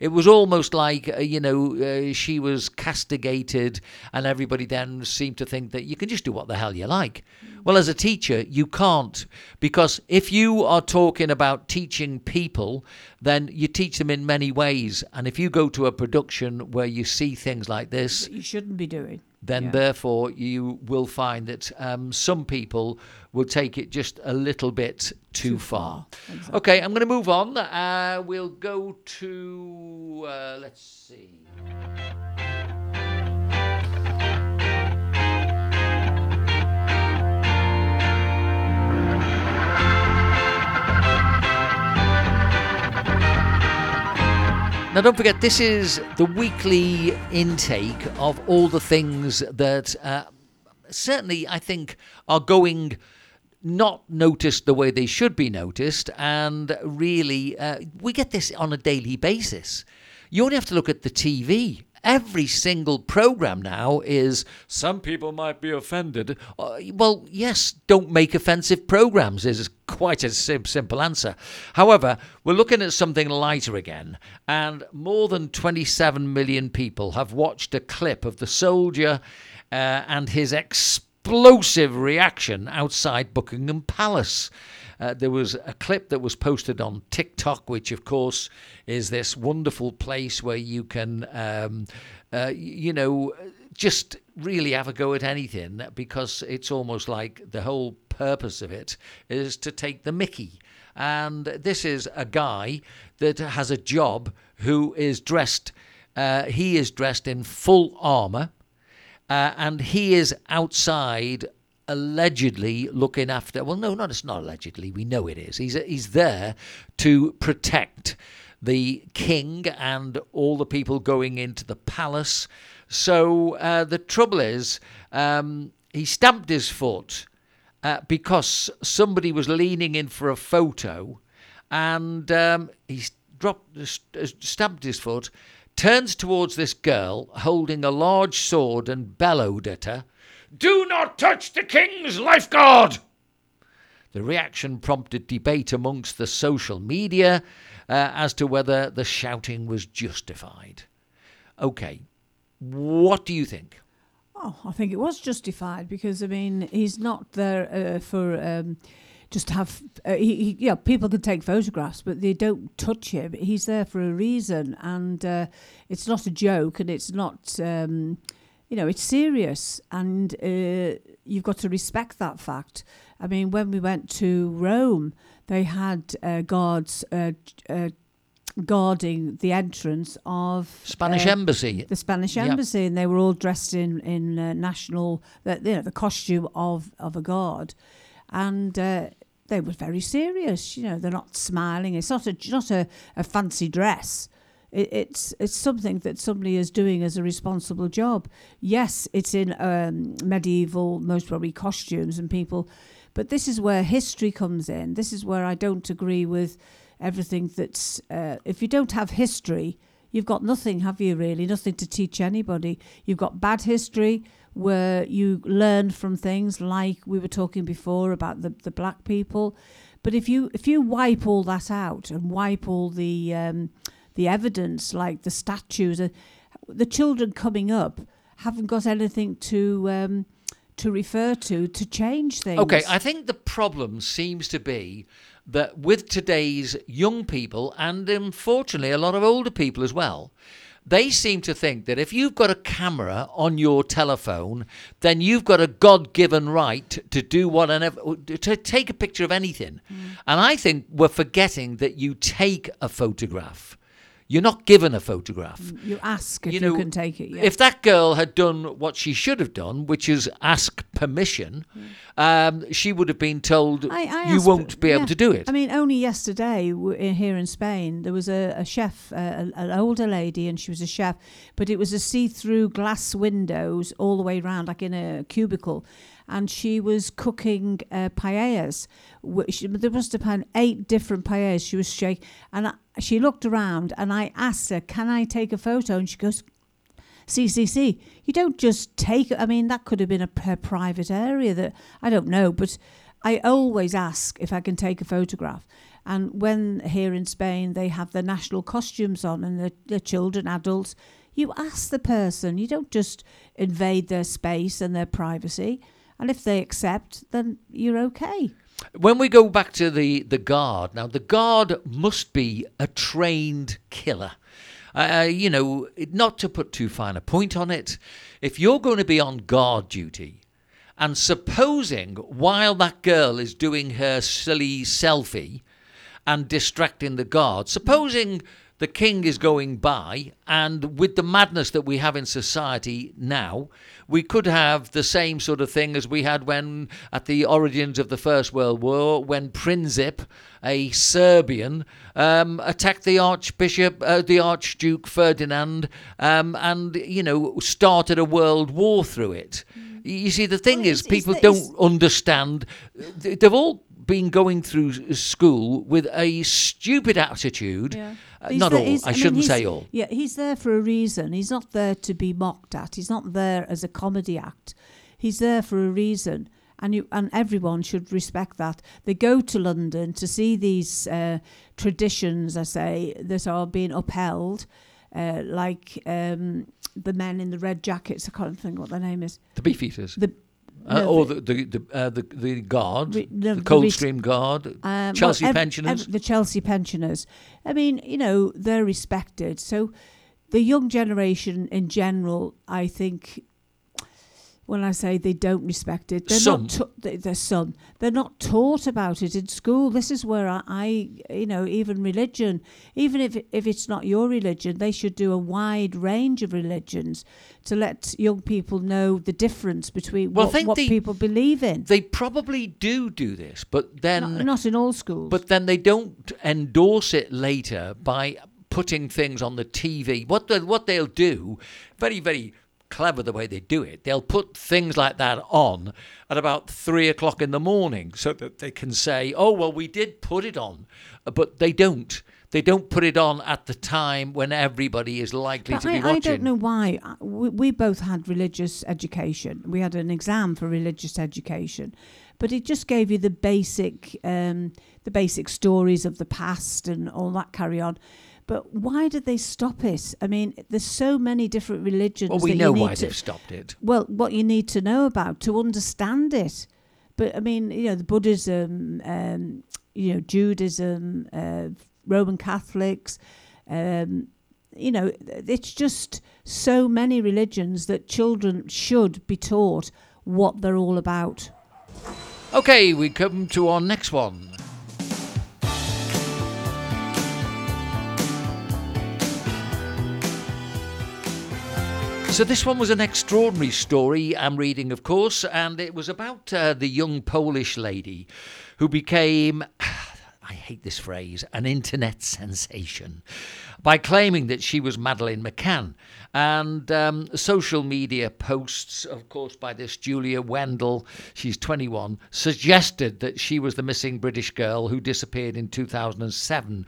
[SPEAKER 2] It was almost like, uh, you know, uh, she was castigated, and everybody then seemed to think that you can just do what the hell you like. Well, as a teacher, you can't, because if you are talking about teaching people, then you teach them in many ways. And if you go to a production where you see things like this,
[SPEAKER 3] you shouldn't be doing.
[SPEAKER 2] then
[SPEAKER 3] Yeah.
[SPEAKER 2] therefore you will find that um, some people will take it just a little bit too, far.
[SPEAKER 3] Exactly.
[SPEAKER 2] Okay, I'm going to move on. Uh, we'll go to, uh, let's see. Now, don't forget, this is the weekly intake of all the things that uh, certainly I think are going not noticed the way they should be noticed. And really, uh, we get this on a daily basis. You only have to look at the TV. Every single program now is some people might be offended. Uh, well, yes, don't make offensive programs is quite a sim- simple answer. However, we're looking at something lighter again, and more than 27 million people have watched a clip of the soldier uh, and his explosive reaction outside Buckingham Palace. Uh, there was a clip that was posted on TikTok, which, of course, is this wonderful place where you can, um, uh, you know, just really have a go at anything because it's almost like the whole purpose of it is to take the mickey. And this is a guy that has a job who is dressed, uh, he is dressed in full armour. Uh, and he is outside allegedly looking after well no not it's not allegedly we know it is. He's he's there to protect the king and all the people going into the palace. So uh, the trouble is um, he stamped his foot uh, because somebody was leaning in for a photo and um, he dropped, stamped his foot, turns towards this girl holding a large sword and bellowed at her, Do not touch the king's lifeguard! The reaction prompted debate amongst the social media uh, as to whether the shouting was justified. Okay, what do you think?
[SPEAKER 3] Oh, I think it was justified because I mean he's not there uh, for um, just have. Uh, he, he, yeah, people can take photographs, but they don't touch him. He's there for a reason, and uh, it's not a joke, and it's not. Um, you know, it's serious, and uh, you've got to respect that fact. I mean, when we went to Rome, they had uh, guards uh, uh, guarding the entrance of
[SPEAKER 2] Spanish
[SPEAKER 3] uh,
[SPEAKER 2] embassy.
[SPEAKER 3] the Spanish
[SPEAKER 2] Yep.
[SPEAKER 3] embassy, and they were all dressed in in uh, national, the, you know, the costume of of a guard, and uh, they were very serious. You know, they're not smiling. It's not a not a, a fancy dress. It, it's it's something that somebody is doing as a responsible job. Yes, it's in um, medieval, most probably costumes and people, but this is where history comes in. This is where I don't agree with everything that's. Uh, if you don't have history, you've got nothing, have you? Really, nothing to teach anybody. You've got bad history where you learn from things like we were talking before about the the black people. But if you if you wipe all that out and wipe all the um, the evidence, like the statues, uh, the children coming up haven't got anything to um, to refer to to change things.
[SPEAKER 2] Okay, I think the problem seems to be that with today's young people, and unfortunately a lot of older people as well, they seem to think that if you've got a camera on your telephone, then you've got a God given right to do whatever, to take a picture of anything. And I think we're forgetting that you take a photograph. You're not given a photograph.
[SPEAKER 3] you ask if
[SPEAKER 2] you
[SPEAKER 3] you, can take it. Yeah.
[SPEAKER 2] If that girl had done what she should have done, which is ask permission, um, she would have been told
[SPEAKER 3] I, I
[SPEAKER 2] you won't be able to do it.
[SPEAKER 3] I mean, only yesterday w- in- here in Spain, there was a, a chef, uh, a- an older lady, and she was a chef, but it was a see-through glass windows all the way round, like in a cubicle, and she was cooking uh, paellas. There must have been eight different paellas. She was shaking, and I, she looked around, and I asked her, "Can I take a photo?" And she goes. CCC. You don't just take. I mean, that could have been a, private area. That I don't know, but I always ask if I can take a photograph. And when here in Spain they have their national costumes on and the, the children, adults, you ask the person. You don't just invade their space and their privacy. And if they accept, then you're okay.
[SPEAKER 2] when we go back to the, the guard, now the guard must be a trained killer. Uh, you know, not to put too fine a point on it, if you're going to be on guard duty, and supposing while that girl is doing her silly selfie and distracting the guard, supposing the king is going by, and with the madness that we have in society now, we could have the same sort of thing as we had when, at the origins of the First World War, when Princip, a Serbian, um, attacked the Archbishop, uh, the Archduke Ferdinand, um, and you know started a world war through it. You see, the thing
[SPEAKER 3] Well,
[SPEAKER 2] is, people don't understand. They've all been going through school with a stupid attitude. Uh,
[SPEAKER 3] He's
[SPEAKER 2] not
[SPEAKER 3] there-
[SPEAKER 2] all. I
[SPEAKER 3] mean,
[SPEAKER 2] shouldn't say all.
[SPEAKER 3] Yeah, he's there for a reason. He's not there to be mocked at. He's not there as a comedy act. He's there for a reason. And you and everyone should respect that. They go to London to see these uh, traditions, I say, that are being upheld, uh, like um, the men in the red jackets. I can't think what their name is.
[SPEAKER 2] The beefeaters.
[SPEAKER 3] The
[SPEAKER 2] Uh,
[SPEAKER 3] no,
[SPEAKER 2] or the the the, uh, the the guard,
[SPEAKER 3] Re- no,
[SPEAKER 2] the Coldstream Guard,
[SPEAKER 3] Um,
[SPEAKER 2] Chelsea
[SPEAKER 3] well, ev-
[SPEAKER 2] pensioners.
[SPEAKER 3] ev- the Chelsea pensioners. I mean, you know, they're respected. So the young generation in general, I think, when I say they don't respect it, they're
[SPEAKER 2] Some.
[SPEAKER 3] not. Ta- they- they're some. They're not taught about it in school. This is where I, I, you know, even religion, even if if it's not your religion, they should do a wide range of religions to let young people know the difference between
[SPEAKER 2] Well,
[SPEAKER 3] what, what
[SPEAKER 2] the-
[SPEAKER 3] people believe in.
[SPEAKER 2] they probably do do this, but then
[SPEAKER 3] not, not in all schools.
[SPEAKER 2] But then they don't endorse it later by putting things on the TV. What the, what they'll do, very very clever the way they do it. They'll put things like that on at about three o'clock in the morning, so that they can say, "Oh well, we did put it on," but they don't. They don't put it on at the time when everybody is likely
[SPEAKER 3] But
[SPEAKER 2] to be
[SPEAKER 3] I,
[SPEAKER 2] watching.
[SPEAKER 3] I don't know why. Uh, We, we both had religious education. We had an exam for religious education, but it just gave you the basic, um, the basic stories of the past and all that carry on. But why did they stop it? I mean, there's so many different religions.
[SPEAKER 2] Well, we know why
[SPEAKER 3] to,
[SPEAKER 2] they've stopped it.
[SPEAKER 3] Well, what you need to know about to understand it. But I mean, you know, the Buddhism, um, you know, Judaism, uh, Roman Catholics, um, you know, it's just so many religions that children should be taught what they're all about.
[SPEAKER 2] Okay, we come to our next one. So this one was an extraordinary story I'm reading, of course, and it was about uh, the young Polish lady who became. <sighs> I hate this phrase, an internet sensation, by claiming that she was Madeleine McCann. And um, social media posts, of course, by this Julia Wandelt, she's 21, suggested that she was the missing British girl who disappeared in 2007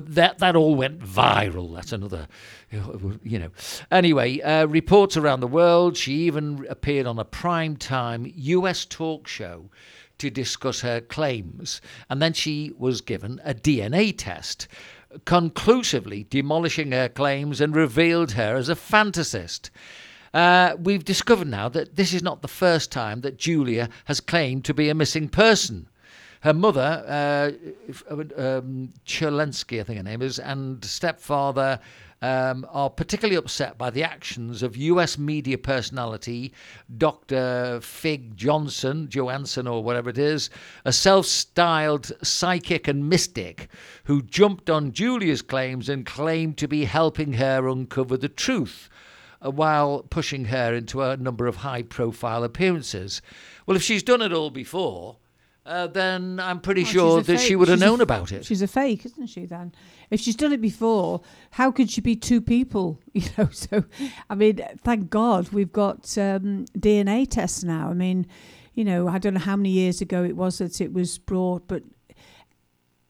[SPEAKER 2] that that all went viral. That's another, you know. Anyway, uh, reports around the world. She even appeared on a prime time U.S. talk show to discuss her claims, and then she was given a DNA test. conclusively demolishing her claims and revealed her as a fantasist. Uh, we've discovered now that this is not the first time that Julia has claimed to be a missing person. Her mother, uh, um, Cherlensky, I think her name is, and stepfather um, are particularly upset by the actions of US media personality Dr. Fig Johnson, Johansson, or whatever it is, a self styled psychic and mystic who jumped on Julia's claims and claimed to be helping her uncover the truth uh, while pushing her into a number of high profile appearances. Well, if she's done it all before, uh, then I'm pretty
[SPEAKER 3] Well,
[SPEAKER 2] sure
[SPEAKER 3] she's a
[SPEAKER 2] that she would have known
[SPEAKER 3] f-
[SPEAKER 2] about it.
[SPEAKER 3] She's a fake, isn't she? Then, if she's done it before, how could she be two people? <laughs> You know. So, I mean, thank God we've got um, DNA tests now. I mean, you know, I don't know how many years ago it was that it was brought, but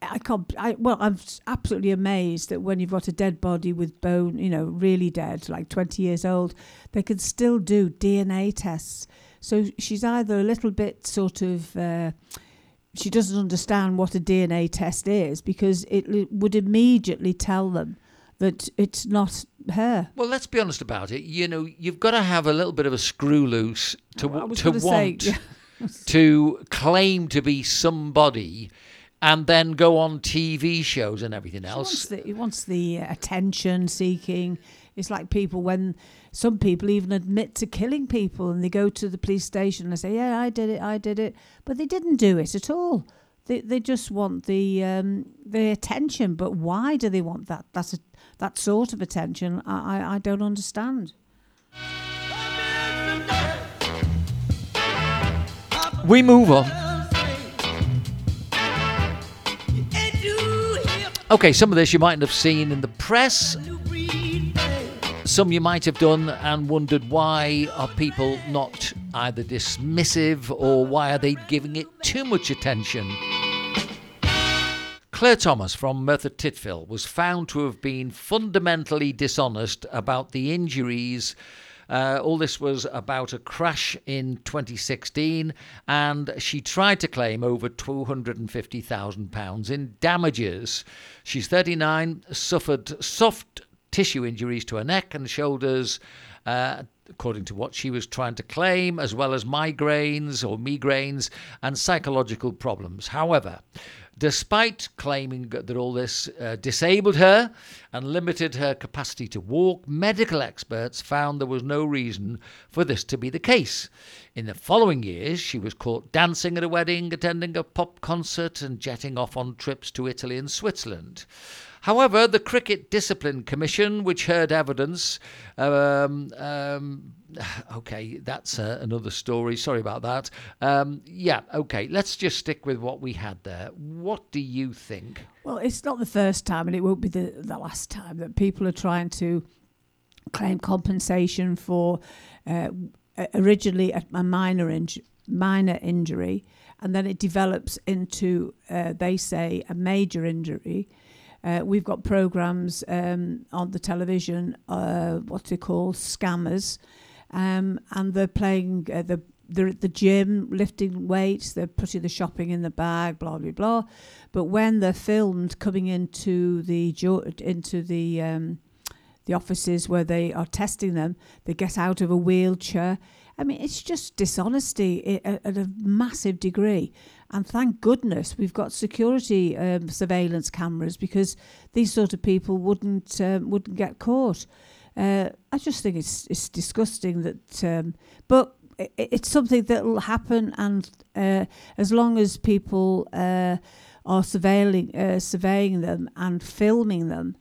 [SPEAKER 3] I can't. I, well, I'm absolutely amazed that when you've got a dead body with bone, you know, really dead, like 20 years old, they can still do DNA tests. So she's either a little bit sort of. Uh, she doesn't understand what a DNA test is because it would immediately tell them that it's not her.
[SPEAKER 2] Well, let's be honest about it. You know, you've got to have a little bit of a screw loose to
[SPEAKER 3] was
[SPEAKER 2] to
[SPEAKER 3] gonna say,
[SPEAKER 2] want
[SPEAKER 3] yeah. <laughs>
[SPEAKER 2] to claim to be somebody, and then go on TV shows and everything else.
[SPEAKER 3] wants the, he wants the uh, attention seeking. It's like people when some people even admit to killing people and they go to the police station and say, "Yeah, I did it, I did it," but they didn't do it at all. They they just want the um, the attention. But why do they want that? That's a, that sort of attention. I, I I don't understand.
[SPEAKER 2] We move on. Okay, some of this you mightn't have seen in the press. Some you might have done and wondered why are people not either dismissive or why are they giving it too much attention? Claire Thomas from Merthyr Tydfil was found to have been fundamentally dishonest about the injuries. Uh, all this was about a crash in 2016, and she tried to claim over £250,000 in damages. She's 39, suffered soft tissue injuries to her neck and shoulders. Uh, according to what she was trying to claim, as well as migraines or migraines and psychological problems. However, despite claiming that all this uh, disabled her and limited her capacity to walk, medical experts found there was no reason for this to be the case. In the following years, she was caught dancing at a wedding, attending a pop concert, and jetting off on trips to Italy and Switzerland. However, the Cricket Discipline Commission, which heard evidence, um, um, <sighs> okay, that's uh, another story. Sorry about that. Um, yeah, okay, let's just stick with what we had there. What do you think?
[SPEAKER 3] Well, it's not the first time, and it won't be the, the last time that people are trying to claim compensation for uh, originally a, minor minor injury, and then it develops into uh, they say a major injury. Uh, we've got programs um, on the television, uh, it called, scammers, um, and they're playing uh, the they're at the gym lifting weights, they're putting the shopping in the bag, blah blah blah. But when they're filmed coming into the into the um, the offices where they are testing them, they get out of a wheelchair. I mean, it's just dishonesty at a massive degree. And thank goodness we've got security um, surveillance cameras because these sort of people wouldn't um, wouldn't get caught. Uh, I just think it's it's disgusting that, um, but i it's something that will happen, and uh, as long as people uh, are surveilling uh, surveying them and filming them,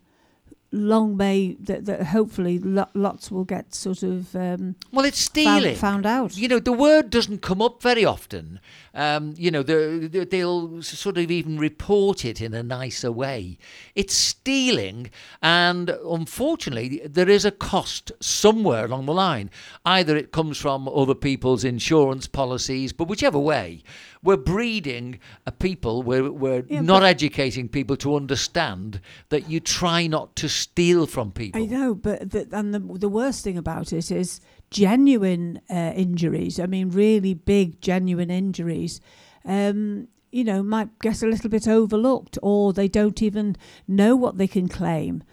[SPEAKER 3] long may that, that hopefully lo- lots will get sort of um,
[SPEAKER 2] Well, it's
[SPEAKER 3] found,
[SPEAKER 2] stealing.
[SPEAKER 3] found out.
[SPEAKER 2] You know, the word doesn't come up very often. Um, you know, the, the, they'll sort of even report it in a nicer way. It's stealing, and unfortunately, there is a cost somewhere along the line. Either it comes from other people's insurance policies, but whichever way, we're breeding a people, we're, we're
[SPEAKER 3] Yeah,
[SPEAKER 2] not educating people to understand that you try not to steal from people.
[SPEAKER 3] I know, but the, and the the worst thing about it is genuine uh, injuries. I mean, really big, genuine injuries. Um, you know, might get a little bit overlooked, or they don't even know what they can claim.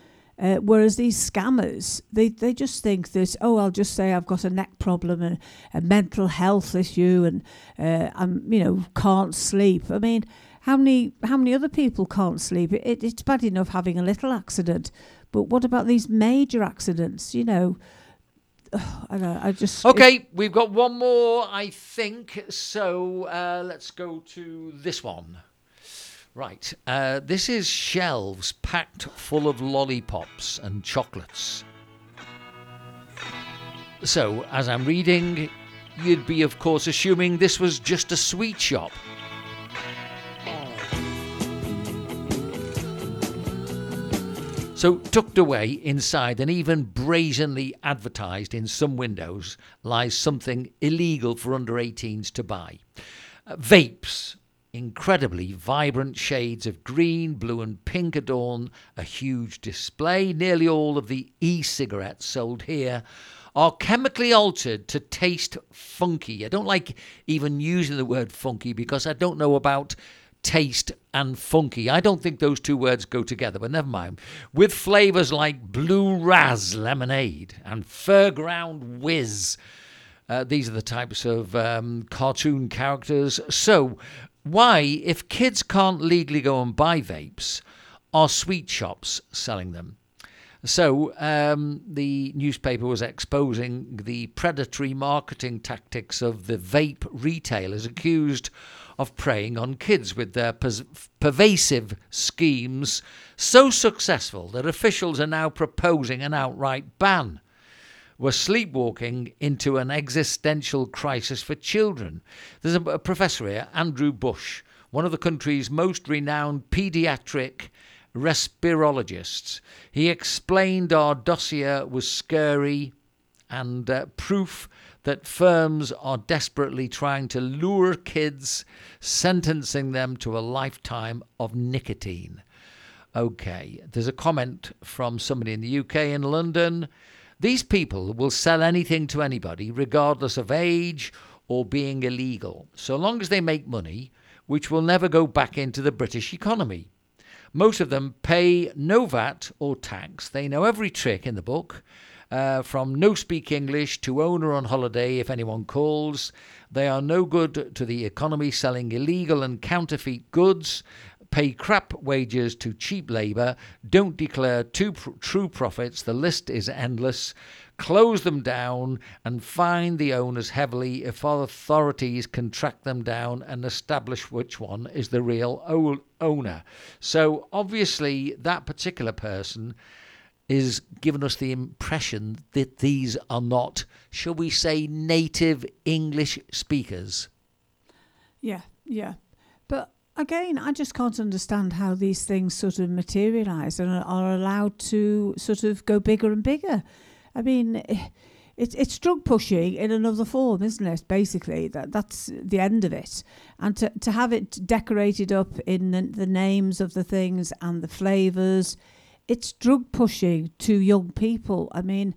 [SPEAKER 3] Uh, whereas these scammers, they, they just think that, oh, I'll just say I've got a neck problem and a mental health issue and uh, I'm, you know, can't sleep. I mean, how many how many other people can't sleep? It, it's bad enough having a little accident, but what about these major accidents? You know, <sighs> I, know, I just
[SPEAKER 2] Okay, we've got one more, I think. So uh, let's go to this one. Right, uh, this is shelves packed full of lollipops and chocolates. So, as I'm reading, you'd be, of course, assuming this was just a sweet shop. So, tucked away inside and even brazenly advertised in some windows lies something illegal for under 18s to buy. Uh, vapes, incredibly vibrant shades of green, blue, and pink adorn a huge display. Nearly all of the e cigarettes sold here are chemically altered to taste funky. I don't like even using the word funky because I don't know about taste and funky. I don't think those two words go together, but never mind. With flavours like blue raz lemonade and Fairground whiz. Uh, these are the types of um, cartoon characters. So, why, if kids can't legally go and buy vapes, are sweet shops selling them? So, um, the newspaper was exposing the predatory marketing tactics of the vape retailers accused of preying on kids with their pers- pervasive schemes so successful that officials are now proposing an outright ban. We're sleepwalking into an existential crisis for children. There's a, professor here, Andrew Bush, one of the country's most renowned paediatric respirologists. He explained our dossier was scary and uh, proof that firms are desperately trying to lure kids, sentencing them to a lifetime of nicotine. Okay, there's a comment from somebody in the UK in London. These people will sell anything to anybody, regardless of age or being illegal, so long as they make money, which will never go back into the British economy. Most of them pay no VAT or tax. They know every trick in the book uh, from no speak English to owner on holiday if anyone calls. They are no good to the economy selling illegal and counterfeit goods, pay crap wages to cheap labour, don't declare two pr- true profits, the list is endless, close them down and fine the owners heavily if authorities can track them down and establish which one is the real owner. So obviously, that particular person is given us the impression that these are not, shall we say, native English speakers.
[SPEAKER 3] Yeah, yeah. But again, I just can't understand how these things sort of materialise and are- allowed to sort of go bigger and bigger. I mean, it's it's drug pushing in another form, isn't it? Basically, that that's the end of it. And to to have it decorated up in the, the names of the things and the flavours, it's drug pushing to young people. I mean,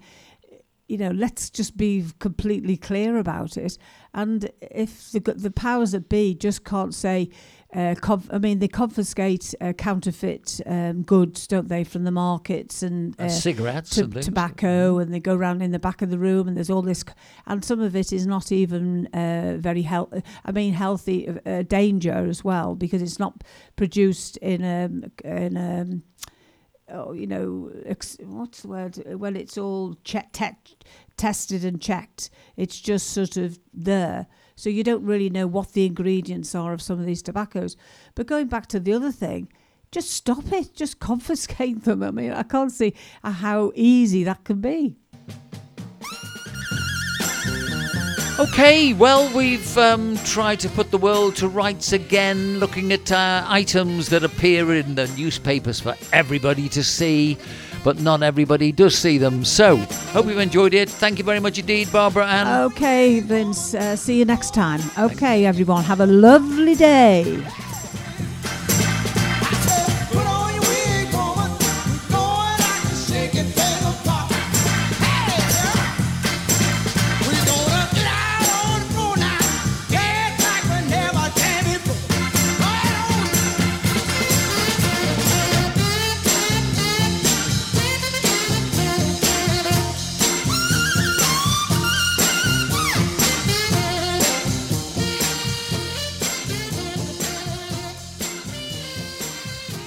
[SPEAKER 3] you know, let's just be completely clear about it. And if the the powers that be just can't say, uh, conf- I mean, they confiscate uh, counterfeit um, goods, don't they, from the markets and.
[SPEAKER 2] And
[SPEAKER 3] Uh,
[SPEAKER 2] cigarettes
[SPEAKER 3] to,
[SPEAKER 2] and
[SPEAKER 3] tobacco, and they go around in the back of the room, and there's all this, c- and some of it is not even uh, very healthy. I mean, healthy uh, danger as well because it's not produced in a in um oh you know ex- what's the word Well, it's all che- te- tested and checked. It's just sort of there. So you don't really know what the ingredients are of some of these tobaccos. But going back to the other thing, just stop it. Just <laughs> confiscate them. I mean, I can't see uh, how easy that can be.
[SPEAKER 2] Okay, well, we've um, tried to put the world to rights again, looking at uh, items that appear in the newspapers for everybody to see, but not everybody does see them. So, hope you've enjoyed it. Thank you very much indeed, Barbara Anne.
[SPEAKER 3] Okay, Vince. Uh, see you next time. Okay, everyone. Have a lovely day.